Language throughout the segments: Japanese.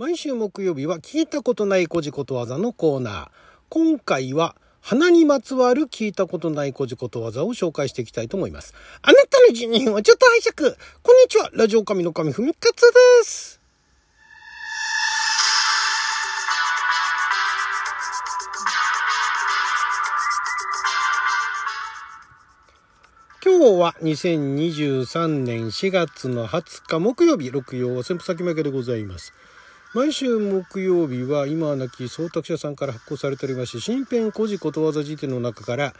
毎週木曜日は聞いたことない古事ことわざのコーナー。今回は花にまつわる聞いたことない古事ことわざを紹介していきたいと思います。あなたの人人をちょっと拝借。こんにちは。ラジオ神の神ふみかつです。今日は2023年4月の20日木曜日、六曜は先先負けでございます。毎週木曜日は今は亡き創作者さんから発行されておりまして、新編古事ことわざ辞典の中から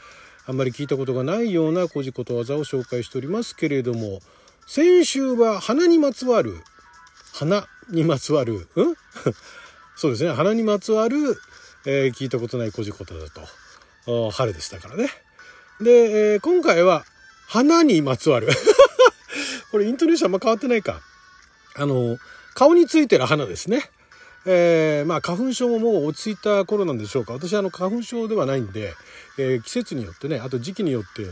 あんまり聞いたことがないような古事ことわざを紹介しておりますけれども、先週は花にまつわる、花にまつわる、うん？そうですね、花にまつわる、えー聞いたことない古事ことわざと、春でしたからね。で、えー今回は花にまつわる。これイントネーションあんま変わってないか。あの、顔についてる花ですね。えーまあ花粉症ももう落ち着いた頃なんでしょうか。私あの花粉症ではないんで、えー季節によってね、あと時期によって、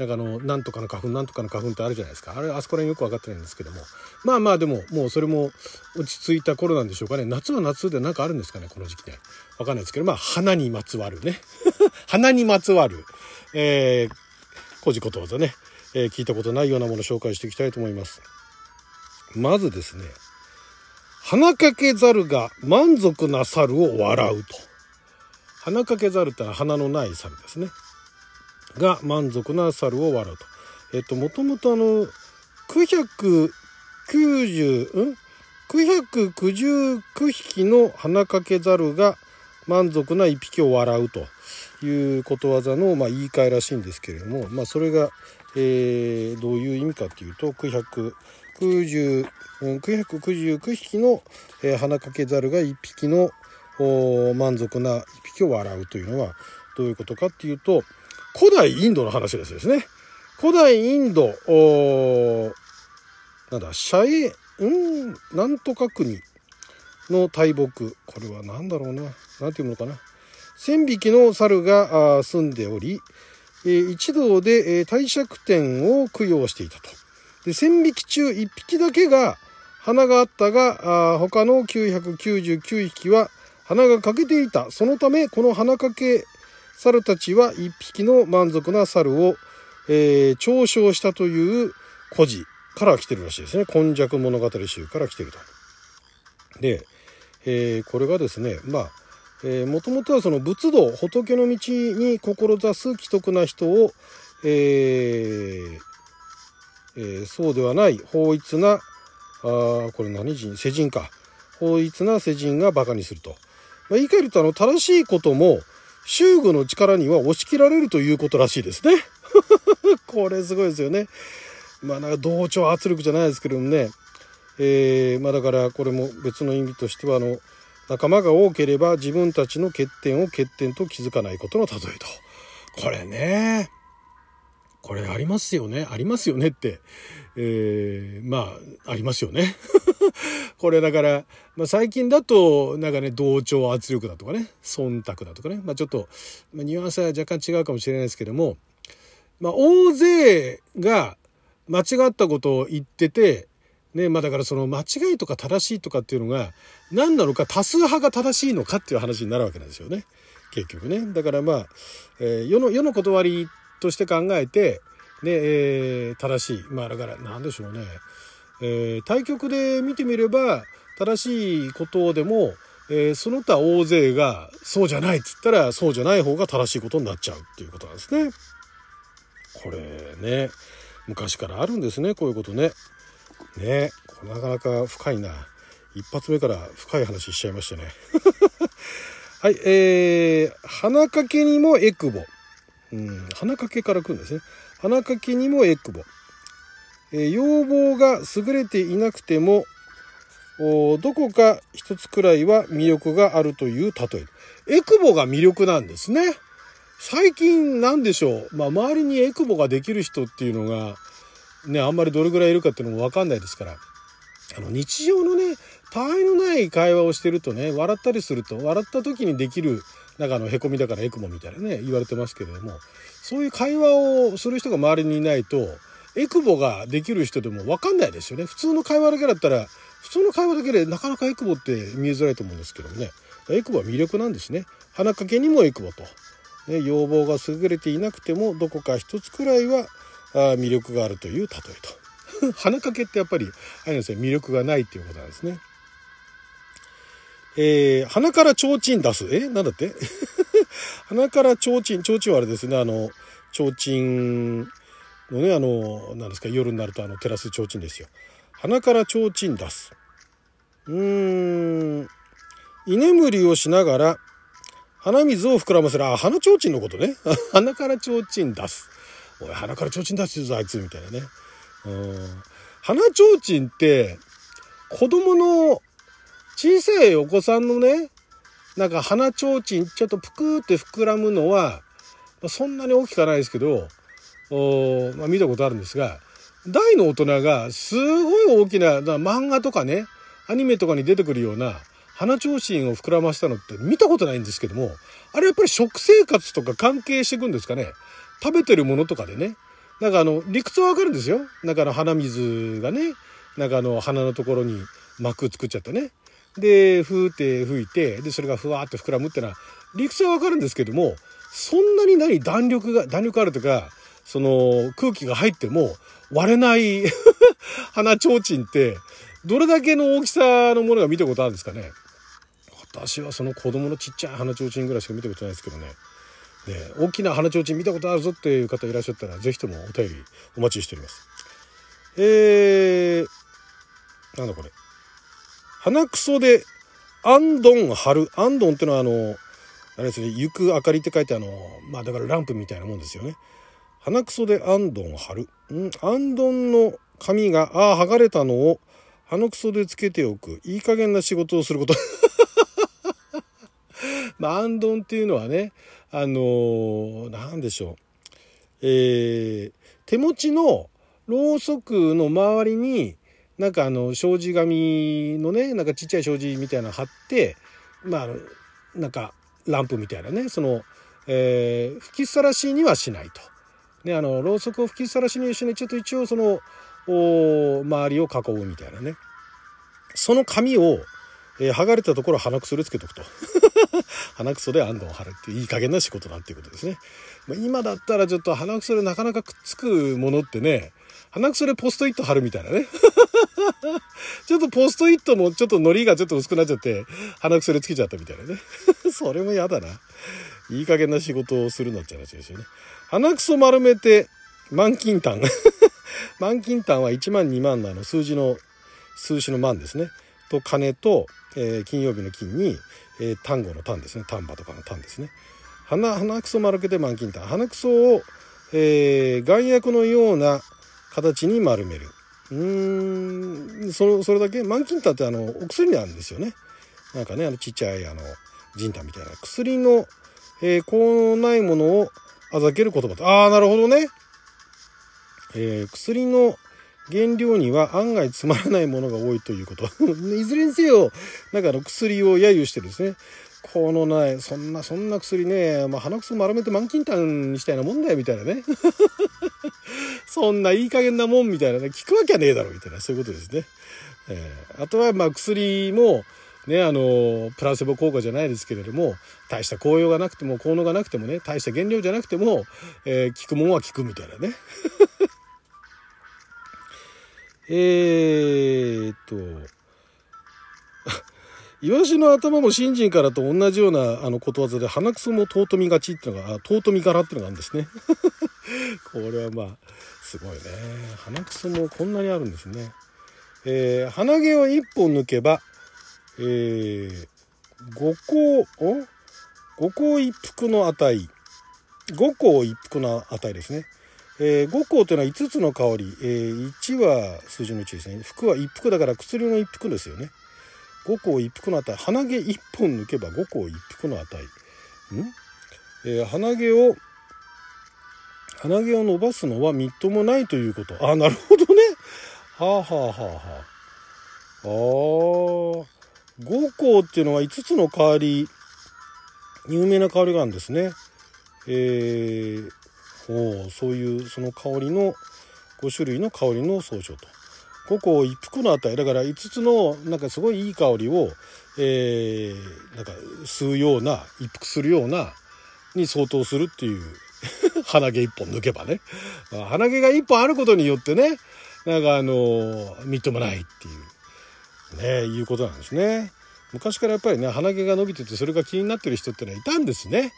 なんかあの、なんとかの花粉、なんとかの花粉ってあるじゃないですか。あれ、あそこら辺よく分かってないんですけども。まあまあでも、もうそれも落ち着いた頃なんでしょうかね。夏は夏でなんかあるんですかね、この時期ね。わかんないですけど、まあ花にまつわるね。花にまつわる、えー、古事ことわざね、えー聞いたことないようなものを紹介していきたいと思います。まずですね、鼻かけ猿が満足な猿を笑うと。鼻かけ猿ってのは鼻のない猿ですね。が満足な猿を笑うと。えっと、もともとあの、990、ん ?999 匹の鼻かけ猿が満足な一匹を笑うということわざの、まあ、言い換えらしいんですけれども、まあ、それが、えーどういう意味かっていうと990うん999匹の、えー鼻かけ猿が1匹のお満足な1匹を笑うというのはどういうことかっていうと古代インドの話ですですね。古代インドおなんだシャエうんなんとか国の大木。これは何だろうな。何ていうのかな。1,000匹の猿が住んでおり、え一同で、えー帝釈天を供養していたと。で1,000匹中1匹だけが鼻があったがあ他の999匹は鼻が欠けていたそのためこの鼻かけ猿たちは1匹の満足な猿を、えー嘲笑したという故事から来てるらしいですね「今昔物語集」から来てると。で、えーこれがですねまあえー、もともとはその仏道仏の道に志す既得な人を、えーえーそうではない法一なあこれ何人世人か。法一な世人がバカにすると、まあ、言い換えるとあの正しいことも修具の力には押し切られるということらしいですね。これすごいですよね。まあなんか同調圧力じゃないですけどもね。えーまあだからこれも別の意味としてはあの仲間が多ければ自分たちの欠点を欠点と気づかないことの例えと。これね。これありますよね。ありますよねって。えーまあ、ありますよね。これだから、まあ、最近だと、なんかね、同調圧力だとかね、忖度だとかね、まあちょっと、まあ、ニュアンスは若干違うかもしれないですけども、まあ大勢が間違ったことを言ってて、ね、まあだからその間違いとか正しいとかっていうのが何なのか多数派が正しいのかっていう話になるわけなんですよね。結局ね。だからまあ、えー世の世の断りとして考えてね、えー正しい。まあだから何でしょうね、えー対局で見てみれば正しいことでも、えその他大勢がそうじゃないって言ったらそうじゃない方が正しいことになっちゃうっていうことなんですね。これね。昔からあるんですねこういうことね。ね。なかなか深いな。一発目から深い話しちゃいましたね。はいえー、鼻かけにもエクボ。うん鼻かけから来るんですね。鼻かけにもエクボ、えー要望が優れていなくてもどこか一つくらいは魅力があるという例え。エクボが魅力なんですね。最近なんでしょう、まあ、周りにエクボができる人っていうのがね、あんまりどれぐらいいるかっていうのも分かんないですから。あの日常のね他愛のない会話をしてるとね笑ったりすると笑った時にできるなんかあのへこみだからエクモみたいなね言われてますけれどもそういう会話をする人が周りにいないとエクボができる人でも分かんないですよね。普通の会話だけだったら普通の会話だけでなかなかエクボって見えづらいと思うんですけどもね。エクボは魅力なんですね。鼻かけにもエクボと、ね、要望が優れていなくてもどこか一つくらいは魅力があるという例えと 鼻かけってやっぱりあれですね魅力がないっていうことなんですねえー、鼻から提灯出す？え？なんだって？鼻から提灯、提灯はあれですね、あの、提灯のね、あの、なんですか、夜になるとあの、照らす提灯ですよ。鼻から提灯出す。うーん、居眠りをしながら、鼻水を膨らませる。あ、鼻提灯のことね。鼻から提灯出す。おい、鼻から提灯出してるぞ、あいつ、みたいなね。うん。鼻提灯って、子供の小さいお子さんのね、なんか鼻ちょうち、ょっとぷくーって膨らむのは、そんなに大きくはないですけど、おまあ、見たことあるんですが、大の大人がすごい大きな、漫画とかね、アニメとかに出てくるような鼻ちょうちんを膨らましたのって見たことないんですけども、あれやっぱり食生活とか関係していくんですかね。食べてるものとかでね。なんかあの、理屈はわかるんですよ。なんかあの鼻水がね、なんかあの鼻のところに膜作っちゃってね。で、ふーって吹いて、で、それがふわーって膨らむってのは、理屈はわかるんですけども、そんなに何弾力が、弾力あるとか、その空気が入っても割れない花提灯って、どれだけの大きさのものが見たことあるんですかね。私はその子供のちっちゃい花提灯ぐらいしか見たことないですけどね。で、大きな花提灯見たことあるぞっていう方いらっしゃったら、是非ともお便りお待ちしております。えー、なんだこれ。鼻くそでアンドン貼る。アンドンってのはあの、あれですね、行く明かりって書いてあの、まあだからランプみたいなもんですよね。鼻くそでアンドン貼る。んアンドンの紙が、ああ、剥がれたのを鼻くそでつけておく。いい加減な仕事をすること。まあ、アンドンっていうのはね、あのー、でしょう。えー、手持ちのろうそくの周りに、なんかあの障子紙のねなんかちっちゃい障子みたいなの貼ってまあなんかランプみたいなねその、えー、吹きさらしにはしないと。ね、あのろうそくを吹きさらしにはしないちょっと一応そのお周りを囲うみたいなねその紙を、えー、剥がれたところを鼻くそでつけとくと 鼻くそで安藤を貼るっていい加減な仕事だっていうことですね、まあ、今だったらちょっと鼻くそでなかなかくっつくものってね鼻くそでポストイット貼るみたいなね。ちょっとポストイットもちょっとノリがちょっと薄くなっちゃって、鼻くそでつけちゃったみたいなね。それも嫌だな。いい加減な仕事をするなっちゃう話ですよね。鼻くそ丸めて、満金炭。満金炭は1万2万のあの数字の、数字の万ですね。と、金と、えー、金曜日の金に、えー、単語の単ですね。丹波とかの単ですね。鼻、鼻くそ丸けて満金炭。鼻くそを、えー、眼薬のような形に丸めるうーんそのそれだけ満金炭ってあのお薬なんですよねなんかねあのちっちゃいあのジンタみたいな薬の、えー、こうないものをあざける言葉とああなるほどね、えー、薬の原料には案外つまらないものが多いということ。いずれにせよなんかあの薬を揶揄してるんですね。このないそんなそんな薬ね、まあ、鼻くそ丸めて満金炭にしたいなもんだよみたいなね。そんないい加減なもんみたいなね、聞くわけはねえだろみたいな、そういうことですね。えー、あとは、まあ、薬も、ね、あの、プラセボ効果じゃないですけれども、大した効用がなくても、効能がなくてもね、大した原料じゃなくても、えー、効くもんは効くみたいなね。えっと、イワシの頭も新人からと同じようなあのことわざで鼻くそも尊みがちっていうのが、尊み柄っていうのがあるんですね。これはまあ、すごいね。鼻くそもこんなにあるんですね。えー、鼻毛を1本抜けば、えー、五香、お？五香一服の値。五香一服の値ですね。えー、五香というのは5つの香り。えー、1は数字の1ですね。服は一服だから薬の一服ですよね。五香一服の値。鼻毛1本抜けば五香一服の値。ん？えー、鼻毛を鼻毛を伸ばすのはみっともないということ。あ、なるほどね。はあはあはあはあ。ああ。五香っていうのは5つの香り、有名な香りがあるんですね。えー、おそういうその香りの5種類の香りの総称と。ここ一服の値だから5つのなんかすごいいい香りを、えー、なんか吸うような一服するようなに相当するっていう 鼻毛一本抜けばね。鼻毛が一本あることによってねなんかあのみっともないっていうねいうことなんですね。昔からやっぱりね鼻毛が伸びててそれが気になってる人ってのはいたんですね。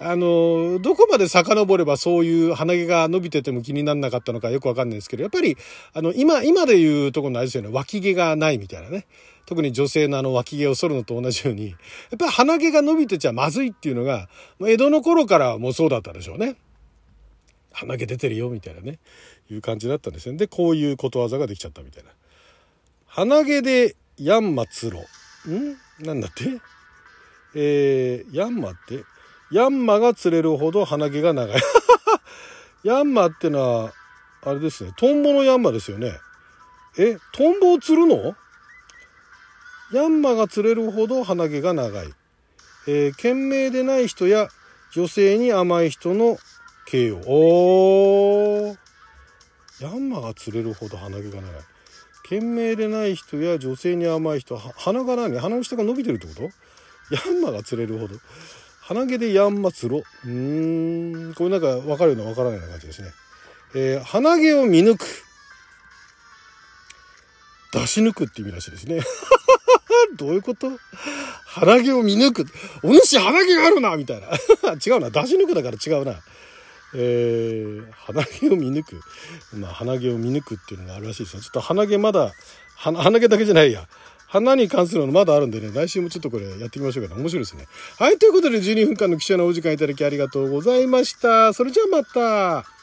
あの、どこまで遡ればそういう鼻毛が伸びてても気にならなかったのかよくわかんないですけど、やっぱり、あの、今、今で言うところのあれですよね、脇毛がないみたいなね。特に女性のあの脇毛を剃るのと同じように、やっぱり鼻毛が伸びてちゃまずいっていうのが、江戸の頃からもうそうだったでしょうね。鼻毛出てるよ、みたいなね、いう感じだったんですよね。で、こういうことわざができちゃったみたいな。鼻毛でヤンマツロ。ん？なんだって？えー、ヤンマってヤンマが釣れるほど鼻毛が長い ヤンマってのは、あれですね、トンボのヤンマですよね。え、トンボを釣るの？ヤンマが釣れるほど鼻毛が長い。えー、賢明でない人や女性に甘い人の形容。おー。ヤンマが釣れるほど鼻毛が長い。賢明でない人や女性に甘い人は、鼻が何？鼻の下が伸びてるってこと？ヤンマが釣れるほど。鼻毛でヤンマツロ。うーん。これなんか分かるような分からないような感じですね。えー、鼻毛を見抜く。出し抜くって意味らしいですね。どういうこと？鼻毛を見抜く。お主鼻毛があるなみたいな。違うな。出し抜くだから違うな。えー、鼻毛を見抜く。まあ、鼻毛を見抜くっていうのがあるらしいですよ。ちょっと鼻毛まだ、鼻毛だけじゃないや。花に関するのまだあるんでね、来週もちょっとこれやっていきましょうかね。面白いですね。はい、ということで12分間の記者のお時間いただきありがとうございました。それじゃあまた。